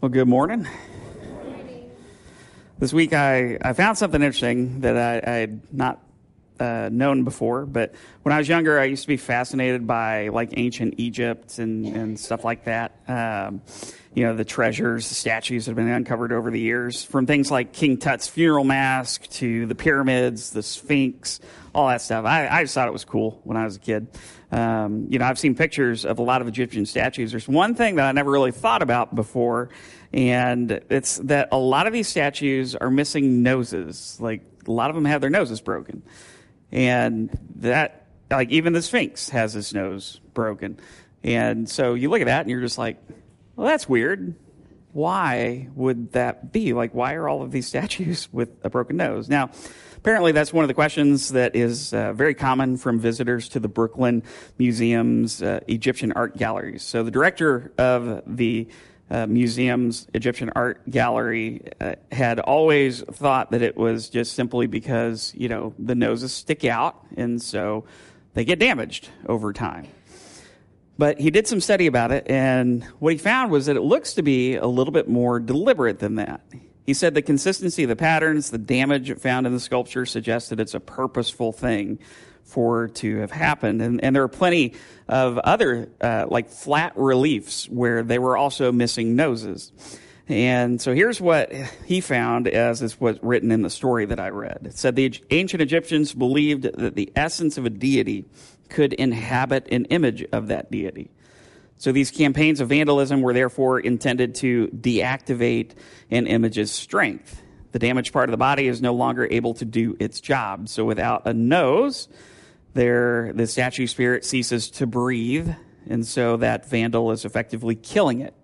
Well, good morning. This week I, I found something interesting that I, I had not uh, known before, but when I was younger, I used to be fascinated by like ancient Egypt and, and stuff like that. Um, you know, the treasures, the statues that have been uncovered over the years, from things like King Tut's funeral mask to the pyramids, the Sphinx, all that stuff. I, I just thought it was cool when I was a kid. Um, you know, I've seen pictures of a lot of Egyptian statues. There's one thing that I never really thought about before, and it's that a lot of these statues are missing noses. Like, a lot of them have their noses broken. And that, like, even the Sphinx has his nose broken. And so you look at that and you're just like, well, that's weird. Why would that be? Like, why are all of these statues with a broken nose? Now, apparently that's one of the questions that is uh, very common from visitors to the Brooklyn Museum's uh, Egyptian art galleries. So the director of the uh, museum's Egyptian art gallery uh, had always thought that it was just simply because, you know, the noses stick out and so they get damaged over time. But he did some study about it, and what he found was that it looks to be a little bit more deliberate than that. He said the consistency of the patterns, the damage found in the sculpture suggests that it's a purposeful thing for to have happened. And, and there are plenty of other, uh, like flat reliefs where they were also missing noses. And so here's what he found as is what's written in the story that I read. It said the ancient Egyptians believed that the essence of a deity could inhabit an image of that deity. So these campaigns of vandalism were therefore intended to deactivate an image's strength. The damaged part of the body is no longer able to do its job. So without a nose, there the statue spirit ceases to breathe, and so that vandal is effectively killing it.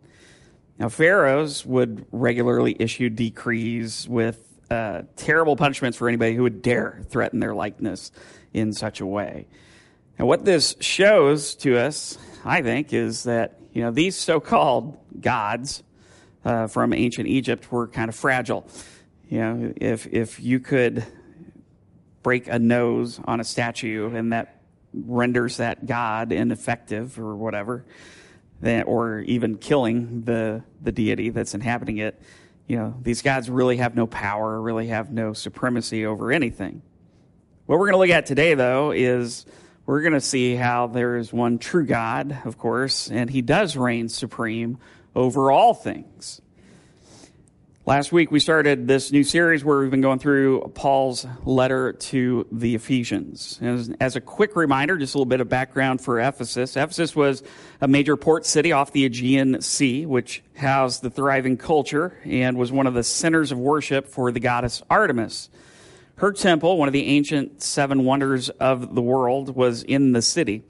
Now pharaohs would regularly issue decrees with uh, terrible punishments for anybody who would dare threaten their likeness in such a way. And what this shows to us, I think, is that you know these so-called gods uh, from ancient Egypt were kind of fragile. You know, if if you could break a nose on a statue and that renders that god ineffective or whatever, then, or even killing the the deity that's inhabiting it, you know, these gods really have no power, really have no supremacy over anything. What we're going to look at today, though, is we're going to see how there is one true God, of course, and he does reign supreme over all things. Last week we started this new series where we've been going through Paul's letter to the Ephesians. As, as, a quick reminder, just a little bit of background for Ephesus. Ephesus was a major port city off the Aegean Sea, which housed the thriving culture and was one of the centers of worship for the goddess Artemis. Her temple, one of the ancient seven wonders of the world, was in the city.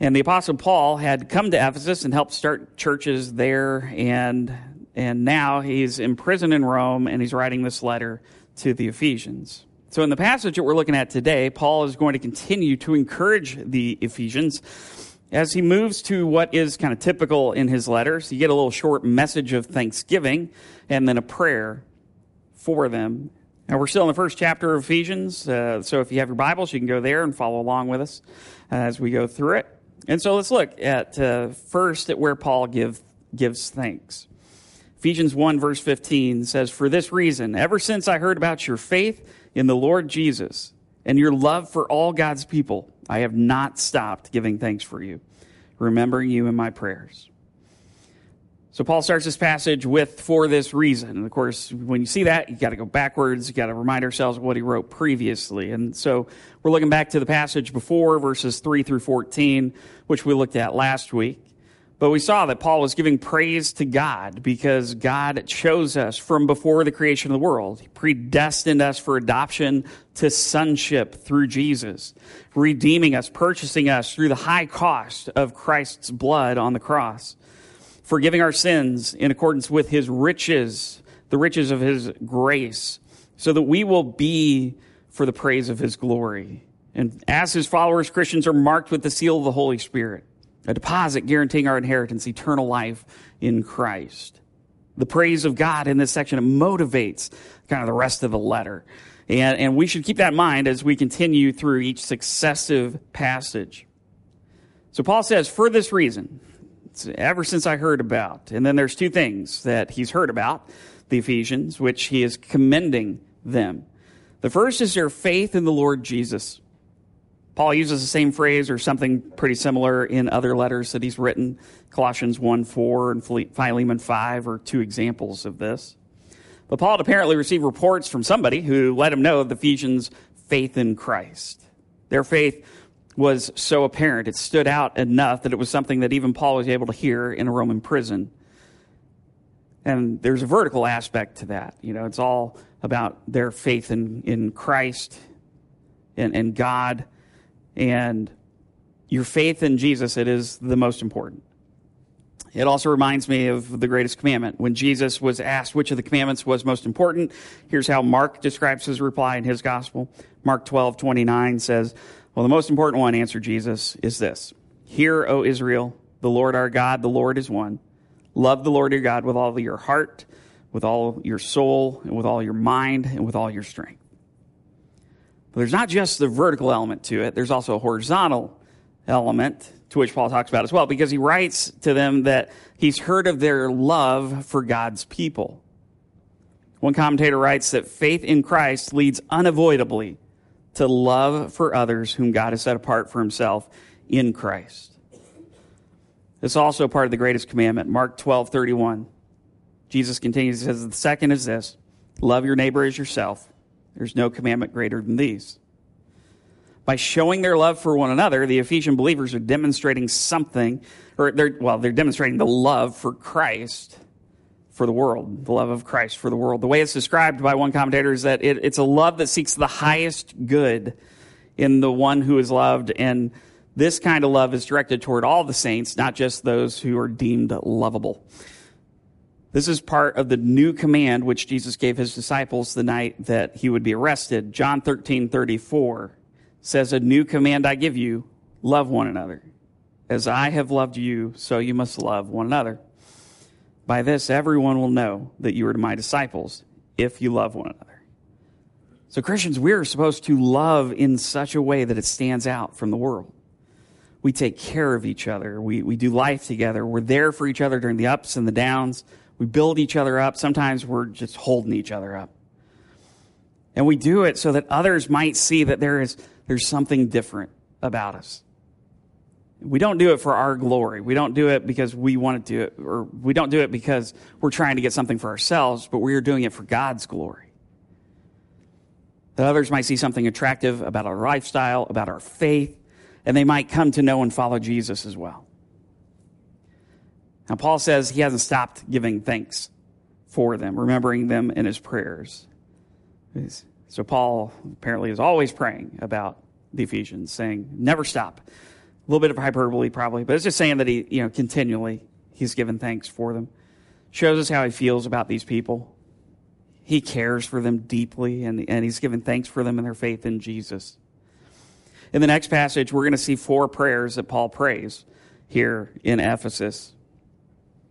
And the apostle Paul had come to Ephesus and helped start churches there and and now he's imprisoned in Rome and he's writing this letter to the Ephesians. So in the passage that we're looking at today, Paul is going to continue to encourage the Ephesians as he moves to what is kind of typical in his letters. You get a little short message of thanksgiving and then a prayer for them now, we're still in the first chapter of Ephesians, uh, so if you have your Bibles, you can go there and follow along with us as we go through it. And so let's look at uh, first at where Paul give, gives thanks. Ephesians 1, verse 15 says, For this reason, ever since I heard about your faith in the Lord Jesus and your love for all God's people, I have not stopped giving thanks for you, remembering you in my prayers. So Paul starts this passage with for this reason. And of course, when you see that, you got to go backwards. You got to remind ourselves of what he wrote previously. And so we're looking back to the passage before verses 3 through 14, which we looked at last week. But we saw that Paul was giving praise to God because God chose us from before the creation of the world. He predestined us for adoption to sonship through Jesus, redeeming us, purchasing us through the high cost of Christ's blood on the cross forgiving our sins in accordance with his riches, the riches of his grace, so that we will be for the praise of his glory. And as his followers, Christians are marked with the seal of the Holy Spirit, a deposit guaranteeing our inheritance, eternal life in Christ. The praise of God in this section it motivates kind of the rest of the letter. And, and we should keep that in mind as we continue through each successive passage. So Paul says, for this reason, ever since I heard about. And then there's two things that he's heard about the Ephesians, which he is commending them. The first is their faith in the Lord Jesus. Paul uses the same phrase or something pretty similar in other letters that he's written. Colossians 1 4 and Philemon 5 are two examples of this. But Paul had apparently received reports from somebody who let him know of the Ephesians' faith in Christ. Their faith was so apparent, it stood out enough that it was something that even Paul was able to hear in a Roman prison. And there's a vertical aspect to that. You know, it's all about their faith in, in Christ and, and God. And your faith in Jesus, it is the most important. It also reminds me of the greatest commandment. When Jesus was asked which of the commandments was most important, here's how Mark describes his reply in his gospel. Mark 12, 29 says, Well, the most important one, answered Jesus, is this Hear, O Israel, the Lord our God, the Lord is one. Love the Lord your God with all your heart, with all your soul, and with all your mind, and with all your strength. But there's not just the vertical element to it, there's also a horizontal element to which Paul talks about as well, because he writes to them that he's heard of their love for God's people. One commentator writes that faith in Christ leads unavoidably to love for others whom God has set apart for himself in Christ. This is also part of the greatest commandment, Mark 12, 31. Jesus continues, he says, The second is this love your neighbor as yourself. There's no commandment greater than these. By showing their love for one another, the Ephesian believers are demonstrating something, or they're, well, they're demonstrating the love for Christ for the world, the love of Christ for the world. The way it's described by one commentator is that it, it's a love that seeks the highest good in the one who is loved, and this kind of love is directed toward all the saints, not just those who are deemed lovable. This is part of the new command which Jesus gave his disciples the night that he would be arrested. John 13, 34 says, A new command I give you love one another. As I have loved you, so you must love one another. By this, everyone will know that you are my disciples if you love one another. So, Christians, we're supposed to love in such a way that it stands out from the world. We take care of each other. We, we do life together. We're there for each other during the ups and the downs. We build each other up. Sometimes we're just holding each other up. And we do it so that others might see that there is there's something different about us. We don't do it for our glory. We don't do it because we want to do it, or we don't do it because we're trying to get something for ourselves, but we are doing it for God's glory. That others might see something attractive about our lifestyle, about our faith, and they might come to know and follow Jesus as well. Now, Paul says he hasn't stopped giving thanks for them, remembering them in his prayers. So Paul apparently is always praying about the Ephesians, saying, never stop. A little bit of hyperbole probably, but it's just saying that he, you know, continually he's given thanks for them. Shows us how he feels about these people. He cares for them deeply, and, and he's given thanks for them and their faith in Jesus. In the next passage, we're going to see four prayers that Paul prays here in Ephesus.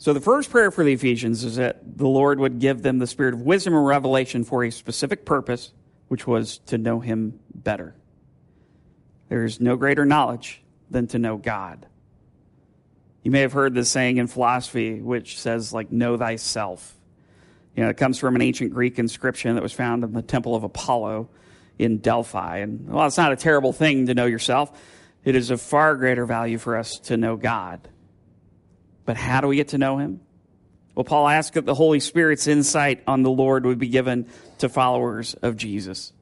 So the first prayer for the Ephesians is that the Lord would give them the spirit of wisdom and revelation for a specific purpose, which was to know him better. There is no greater knowledge than to know God. You may have heard this saying in philosophy, which says, like, know thyself. You know, it comes from an ancient Greek inscription that was found in the Temple of Apollo in Delphi. And, well, it's not a terrible thing to know yourself. It is of far greater value for us to know God. But how do we get to know him? Well, Paul asks that the Holy Spirit's insight on the Lord would be given to followers of Jesus.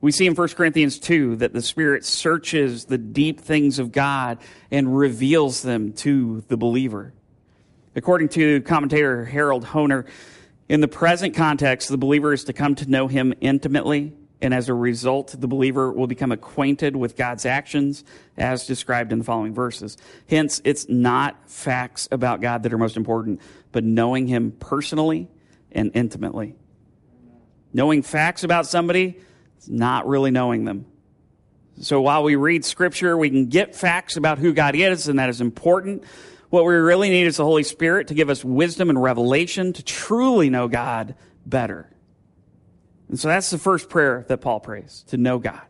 We see in 1 Corinthians 2 that the Spirit searches the deep things of God and reveals them to the believer. According to commentator Harold Hoehner, in the present context, the believer is to come to know him intimately And as a result, the believer will become acquainted with God's actions as described in the following verses. Hence, it's not facts about God that are most important, but knowing Him personally and intimately. Knowing facts about somebody is not really knowing them. So while we read scripture, we can get facts about who God is, and that is important. What we really need is the Holy Spirit to give us wisdom and revelation to truly know God better. And so that's the first prayer that Paul prays, to know God.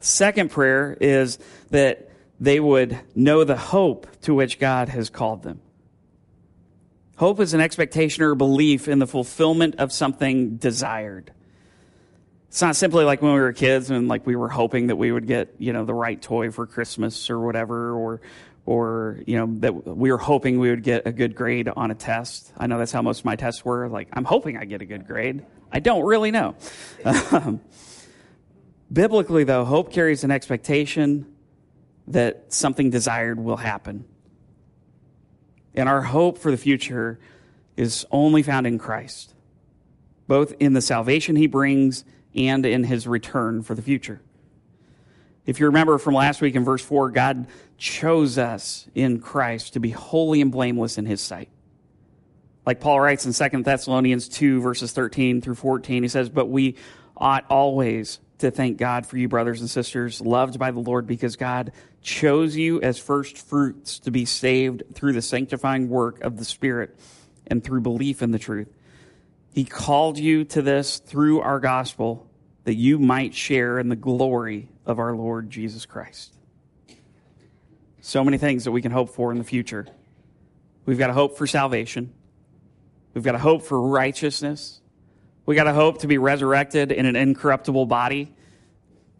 Second prayer is that they would know the hope to which God has called them. Hope is an expectation or belief in the fulfillment of something desired. It's not simply like when we were kids and like we were hoping that we would get, you know, the right toy for Christmas or whatever, or, or, you know, that we were hoping we would get a good grade on a test. I know that's how most of my tests were. Like, I'm hoping I get a good grade. I don't really know. Um, biblically, though, hope carries an expectation that something desired will happen. And our hope for the future is only found in Christ, both in the salvation he brings and in his return for the future. If you remember from last week in verse 4, God chose us in Christ to be holy and blameless in his sight. Like Paul writes in 2 Thessalonians 2, verses 13 through 14, he says, But we ought always to thank God for you, brothers and sisters, loved by the Lord, because God chose you as first fruits to be saved through the sanctifying work of the Spirit and through belief in the truth. He called you to this through our gospel that you might share in the glory of our Lord Jesus Christ. So many things that we can hope for in the future. We've got a hope for salvation. We've got a hope for righteousness. We got a hope to be resurrected in an incorruptible body.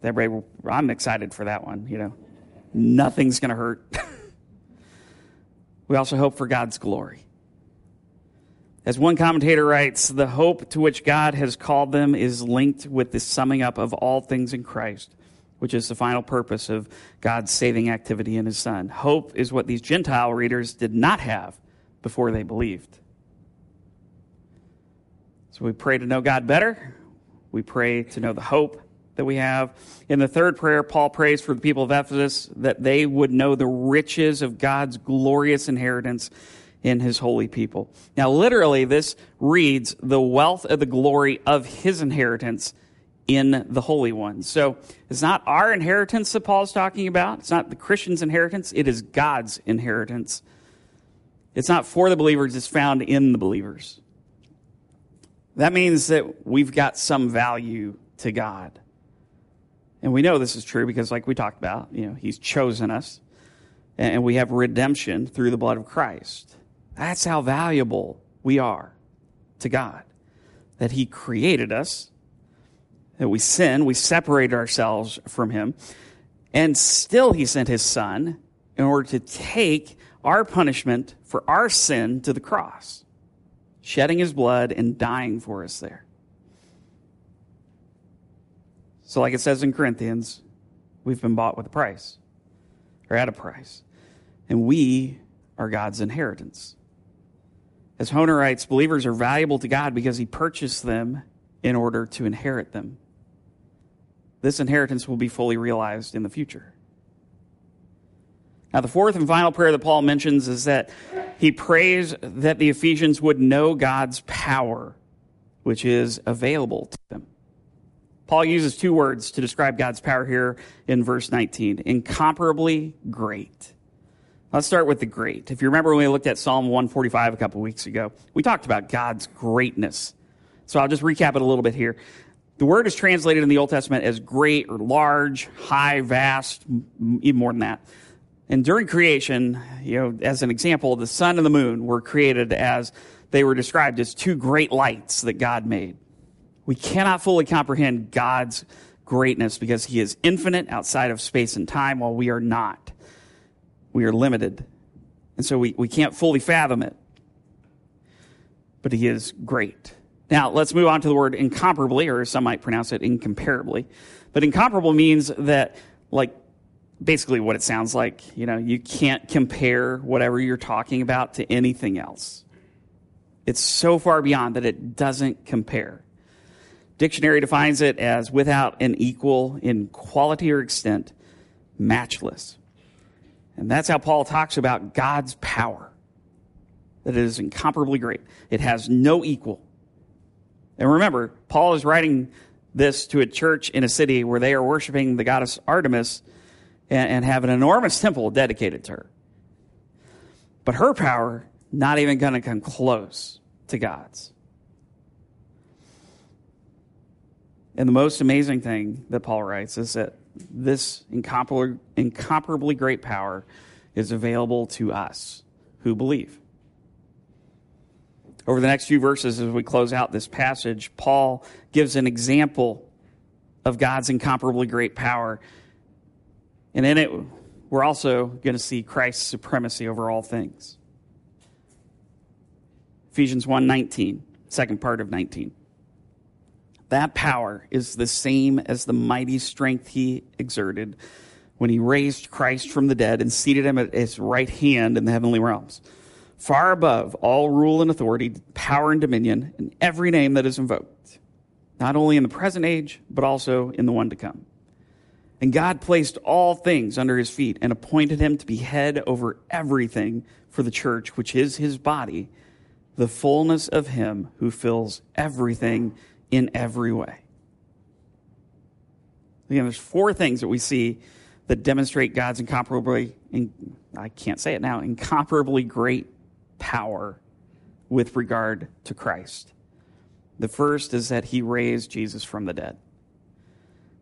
I'm excited for that one. You know, nothing's going to hurt. we also hope for God's glory. As one commentator writes, the hope to which God has called them is linked with the summing up of all things in Christ, which is the final purpose of God's saving activity in his Son. Hope is what these Gentile readers did not have before they believed. So we pray to know God better. We pray to know the hope that we have. In the third prayer, Paul prays for the people of Ephesus that they would know the riches of God's glorious inheritance in his holy people. Now, literally, this reads the wealth of the glory of his inheritance in the Holy One. So it's not our inheritance that Paul's talking about. It's not the Christian's inheritance. It is God's inheritance. It's not for the believers, it's found in the believers. That means that we've got some value to God. And we know this is true because, like we talked about, you know, He's chosen us and we have redemption through the blood of Christ. That's how valuable we are to God. That He created us, that we sin, we separate ourselves from Him, and still He sent His Son in order to take our punishment for our sin to the cross, shedding His blood and dying for us there. So, like it says in Corinthians, we've been bought with a price, or at a price. And we are God's inheritance. As Hoehner writes, believers are valuable to God because he purchased them in order to inherit them. This inheritance will be fully realized in the future. Now, the fourth and final prayer that Paul mentions is that he prays that the Ephesians would know God's power, which is available to them. Paul uses two words to describe God's power here in verse 19 incomparably great. Let's start with the great. If you remember when we looked at Psalm 145 a couple weeks ago, we talked about God's greatness. So I'll just recap it a little bit here. The word is translated in the Old Testament as great or large, high, vast, even more than that. And during creation, you know, as an example, the sun and the moon were created as they were described as two great lights that God made. We cannot fully comprehend God's greatness because he is infinite outside of space and time while we are not we are limited. And so we, we can't fully fathom it. But he is great. Now, let's move on to the word incomparably, or some might pronounce it incomparably. But incomparable means that, like, basically what it sounds like. You know, you can't compare whatever you're talking about to anything else. It's so far beyond that it doesn't compare. Dictionary defines it as without an equal in quality or extent, matchless. And that's how Paul talks about God's power, that it is incomparably great. It has no equal. And remember, Paul is writing this to a church in a city where they are worshiping the goddess Artemis and, and have an enormous temple dedicated to her. But her power, not even going to come close to God's. And the most amazing thing that Paul writes is that this incomparably, incomparably great power is available to us who believe. Over the next few verses, as we close out this passage, Paul gives an example of God's incomparably great power. And in it, we're also going to see Christ's supremacy over all things. Ephesians 1 19, second part of 19. That power is the same as the mighty strength he exerted when he raised Christ from the dead and seated him at his right hand in the heavenly realms, far above all rule and authority, power and dominion, and every name that is invoked, not only in the present age, but also in the one to come. And God placed all things under his feet and appointed him to be head over everything for the church, which is his body, the fullness of him who fills everything in every way. Again, there's four things that we see that demonstrate God's incomparably, I can't say it now, incomparably great power with regard to Christ. The first is that he raised Jesus from the dead.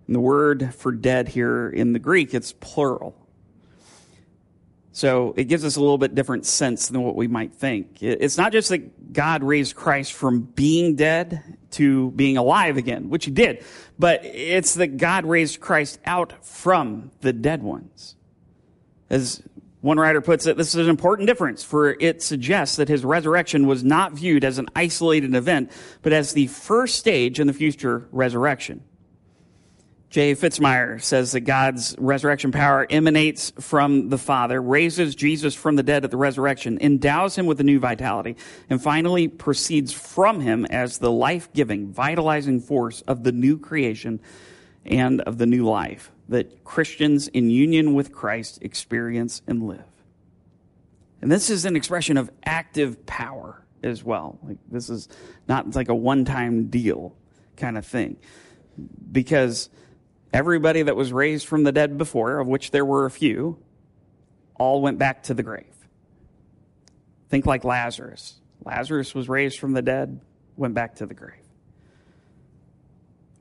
And the word for dead here in the Greek, it's plural. So it gives us a little bit different sense than what we might think. It's not just that God raised Christ from being dead to being alive again, which he did, but it's that God raised Christ out from the dead ones. As one writer puts it, this is an important difference, for it suggests that his resurrection was not viewed as an isolated event, but as the first stage in the future resurrection. J. Fitzmyer says that God's resurrection power emanates from the Father, raises Jesus from the dead at the resurrection, endows him with a new vitality, and finally proceeds from him as the life giving, vitalizing force of the new creation and of the new life that Christians in union with Christ experience and live. And this is an expression of active power as well. Like this is not like a one time deal kind of thing. Because Everybody that was raised from the dead before, of which there were a few, all went back to the grave. Think like Lazarus. Lazarus was raised from the dead, went back to the grave.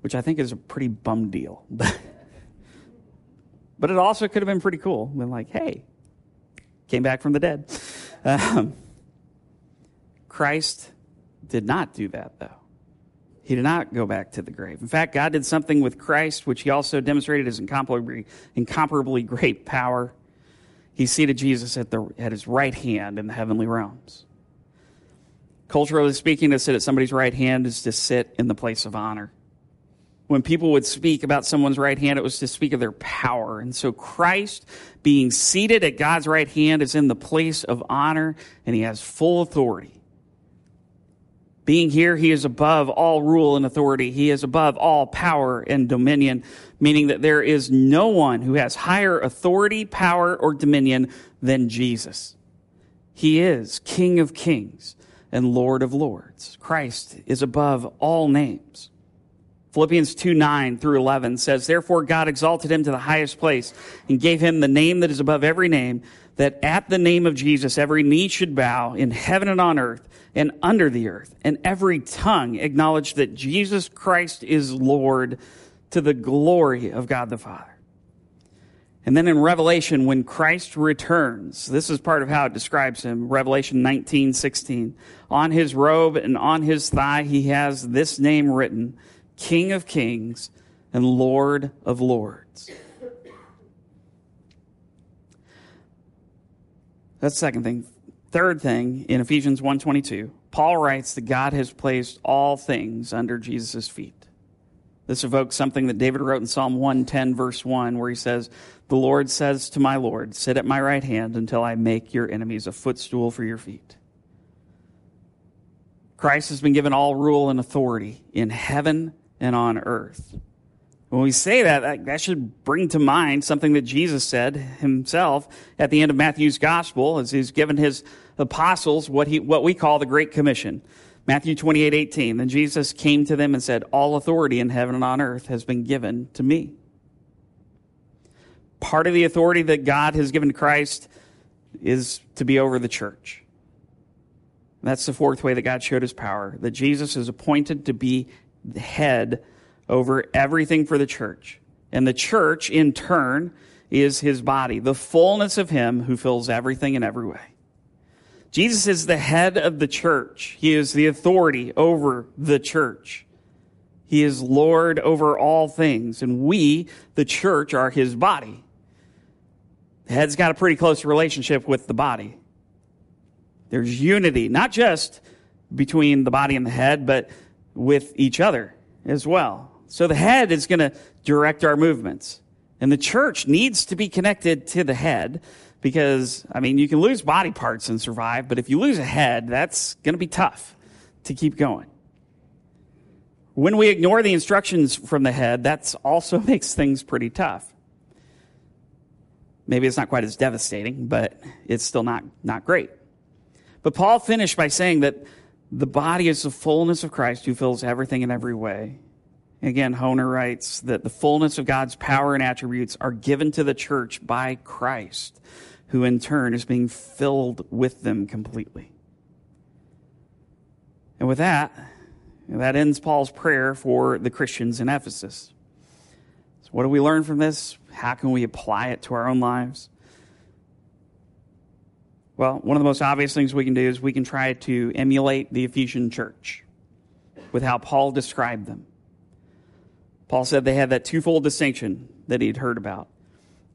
Which I think is a pretty bum deal. but it also could have been pretty cool. Been like, hey, came back from the dead. Um, Christ did not do that, though. He did not go back to the grave. In fact, God did something with Christ, which he also demonstrated his incomparably, incomparably great power. He seated Jesus at, the, at his right hand in the heavenly realms. Culturally speaking, to sit at somebody's right hand is to sit in the place of honor. When people would speak about someone's right hand, it was to speak of their power. And so Christ, being seated at God's right hand, is in the place of honor, and he has full authority. Being here, he is above all rule and authority. He is above all power and dominion, meaning that there is no one who has higher authority, power, or dominion than Jesus. He is King of kings and Lord of lords. Christ is above all names. Philippians 2 9 through 11 says, Therefore God exalted him to the highest place and gave him the name that is above every name, that at the name of Jesus every knee should bow in heaven and on earth and under the earth, and every tongue acknowledge that Jesus Christ is Lord to the glory of God the Father. And then in Revelation, when Christ returns, this is part of how it describes him. Revelation 19, 16. On his robe and on his thigh, he has this name written, King of Kings and Lord of Lords. That's the second thing. Third thing, in Ephesians 1.22, Paul writes that God has placed all things under Jesus' feet. This evokes something that David wrote in Psalm 110, verse 1, where he says, The Lord says to my Lord, Sit at my right hand until I make your enemies a footstool for your feet. Christ has been given all rule and authority in heaven and on earth. When we say that, that should bring to mind something that Jesus said himself at the end of Matthew's gospel as he's given his apostles what he, what we call the Great Commission. Matthew 28, 18. Then Jesus came to them and said, All authority in heaven and on earth has been given to me. Part of the authority that God has given to Christ is to be over the church. That's the fourth way that God showed his power, that Jesus is appointed to be the head over everything for the church. And the church, in turn, is his body, the fullness of him who fills everything in every way. Jesus is the head of the church. He is the authority over the church. He is Lord over all things. And we, the church, are his body. The head's got a pretty close relationship with the body. There's unity, not just between the body and the head, but with each other as well. So the head is going to direct our movements. And the church needs to be connected to the head because, I mean, you can lose body parts and survive, but if you lose a head, that's going to be tough to keep going. When we ignore the instructions from the head, that also makes things pretty tough. Maybe it's not quite as devastating, but it's still not, not great. But Paul finished by saying that the body is the fullness of Christ who fills everything in every way. Again, Hoehner writes that the fullness of God's power and attributes are given to the church by Christ, who in turn is being filled with them completely. And with that, that ends Paul's prayer for the Christians in Ephesus. So, what do we learn from this? How can we apply it to our own lives? Well, one of the most obvious things we can do is we can try to emulate the Ephesian church with how Paul described them. Paul said they had that twofold distinction that he'd heard about.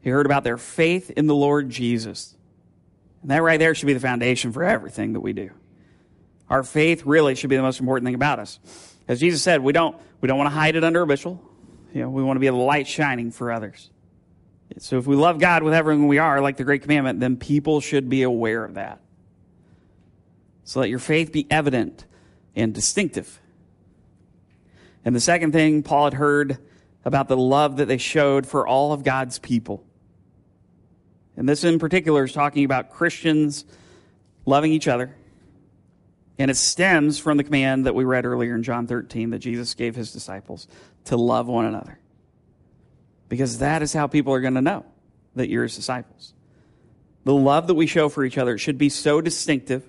He heard about their faith in the Lord Jesus. And that right there should be the foundation for everything that we do. Our faith really should be the most important thing about us. As Jesus said, we don't, we don't want to hide it under a bushel. You know, we want to be a light shining for others. So if we love God with everything we are, like the Great Commandment, then people should be aware of that. So let your faith be evident and distinctive. And the second thing Paul had heard about the love that they showed for all of God's people. And this in particular is talking about Christians loving each other. And it stems from the command that we read earlier in John 13 that Jesus gave his disciples to love one another. Because that is how people are going to know that you're his disciples. The love that we show for each other should be so distinctive.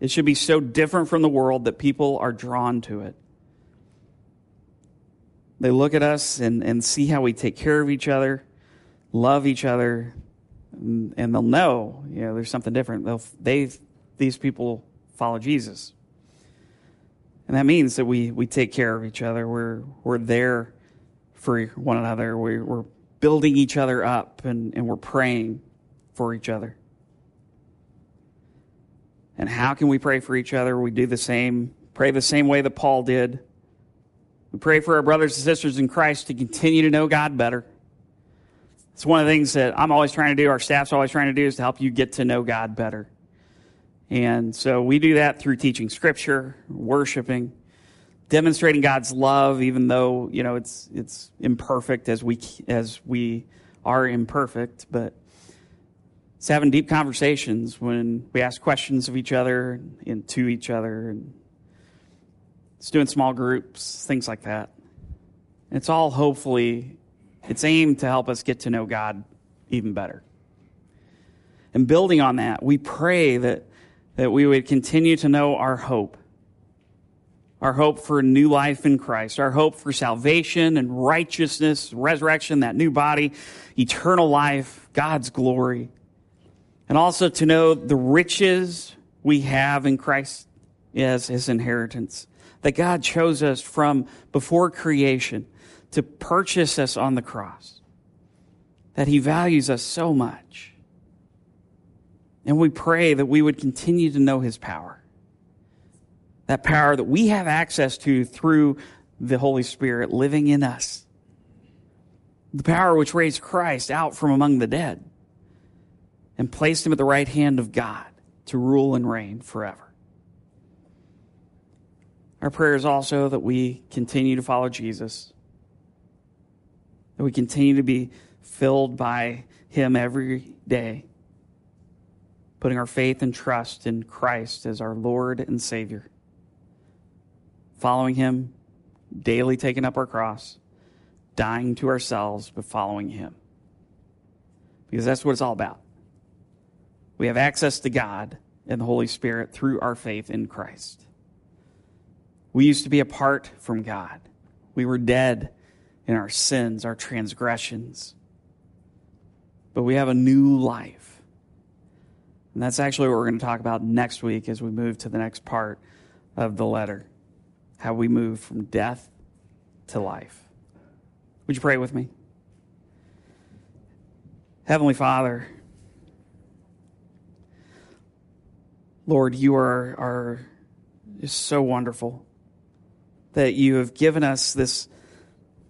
It should be so different from the world that people are drawn to it. They look at us and, and see how we take care of each other, love each other, and, and they'll know, you know, there's something different. They'll, they, these people follow Jesus. And that means that we, we take care of each other. We're, we're there for one another. We, we're building each other up and, and we're praying for each other. And how can we pray for each other? We do the same, pray the same way that Paul did. We pray for our brothers and sisters in Christ to continue to know God better. It's one of the things that I'm always trying to do, our staff's always trying to do, is to help you get to know God better. And so we do that through teaching scripture, worshiping, demonstrating God's love, even though, you know, it's, it's imperfect as we, as we are imperfect, but it's having deep conversations when we ask questions of each other and to each other and it's doing small groups, things like that. It's all hopefully, it's aimed to help us get to know God even better. And building on that, we pray that, that we would continue to know our hope. Our hope for new life in Christ, our hope for salvation and righteousness, resurrection, that new body, eternal life, God's glory. And also to know the riches we have in Christ as his inheritance that God chose us from before creation to purchase us on the cross, that He values us so much. And we pray that we would continue to know His power, that power that we have access to through the Holy Spirit living in us, the power which raised Christ out from among the dead and placed Him at the right hand of God to rule and reign forever. Our prayer is also that we continue to follow Jesus, that we continue to be filled by Him every day, putting our faith and trust in Christ as our Lord and Savior, following Him, daily taking up our cross, dying to ourselves, but following Him. Because that's what it's all about. We have access to God and the Holy Spirit through our faith in Christ. We used to be apart from God. We were dead in our sins, our transgressions. But we have a new life. And that's actually what we're going to talk about next week as we move to the next part of the letter how we move from death to life. Would you pray with me? Heavenly Father, Lord, you are, are just so wonderful that you have given us this,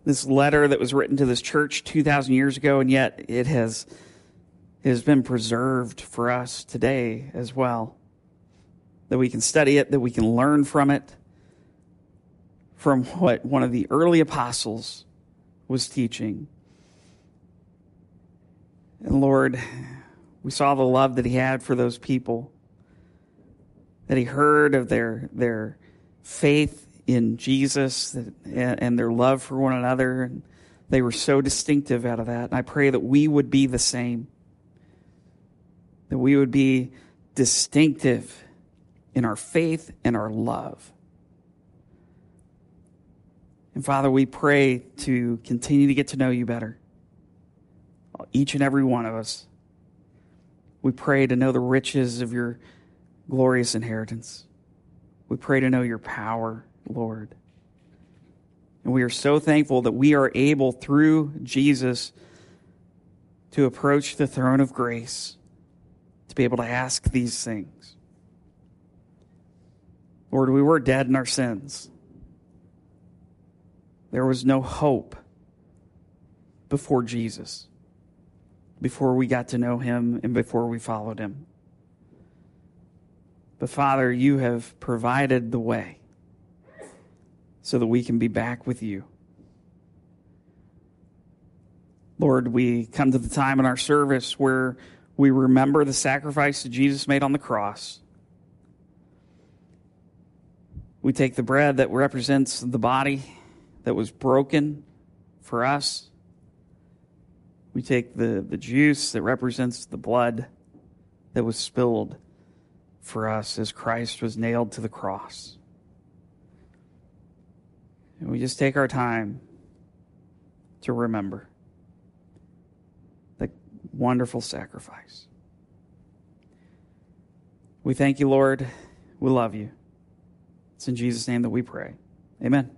this letter that was written to this church 2,000 years ago, and yet it has, it has been preserved for us today as well. That we can study it, that we can learn from it, from what one of the early apostles was teaching. And Lord, we saw the love that he had for those people, that he heard of their, their faith in Jesus and their love for one another. And they were so distinctive out of that. And I pray that we would be the same, that we would be distinctive in our faith and our love. And Father, we pray to continue to get to know you better, each and every one of us. We pray to know the riches of your glorious inheritance. We pray to know your power Lord. And we are so thankful that we are able, through Jesus, to approach the throne of grace, to be able to ask these things. Lord, we were dead in our sins. There was no hope before Jesus, before we got to know him and before we followed him. But Father, you have provided the way so that we can be back with you. Lord, we come to the time in our service where we remember the sacrifice that Jesus made on the cross. We take the bread that represents the body that was broken for us. We take the, the juice that represents the blood that was spilled for us as Christ was nailed to the cross. And we just take our time to remember the wonderful sacrifice. We thank you, Lord. We love you. It's in Jesus' name that we pray. Amen.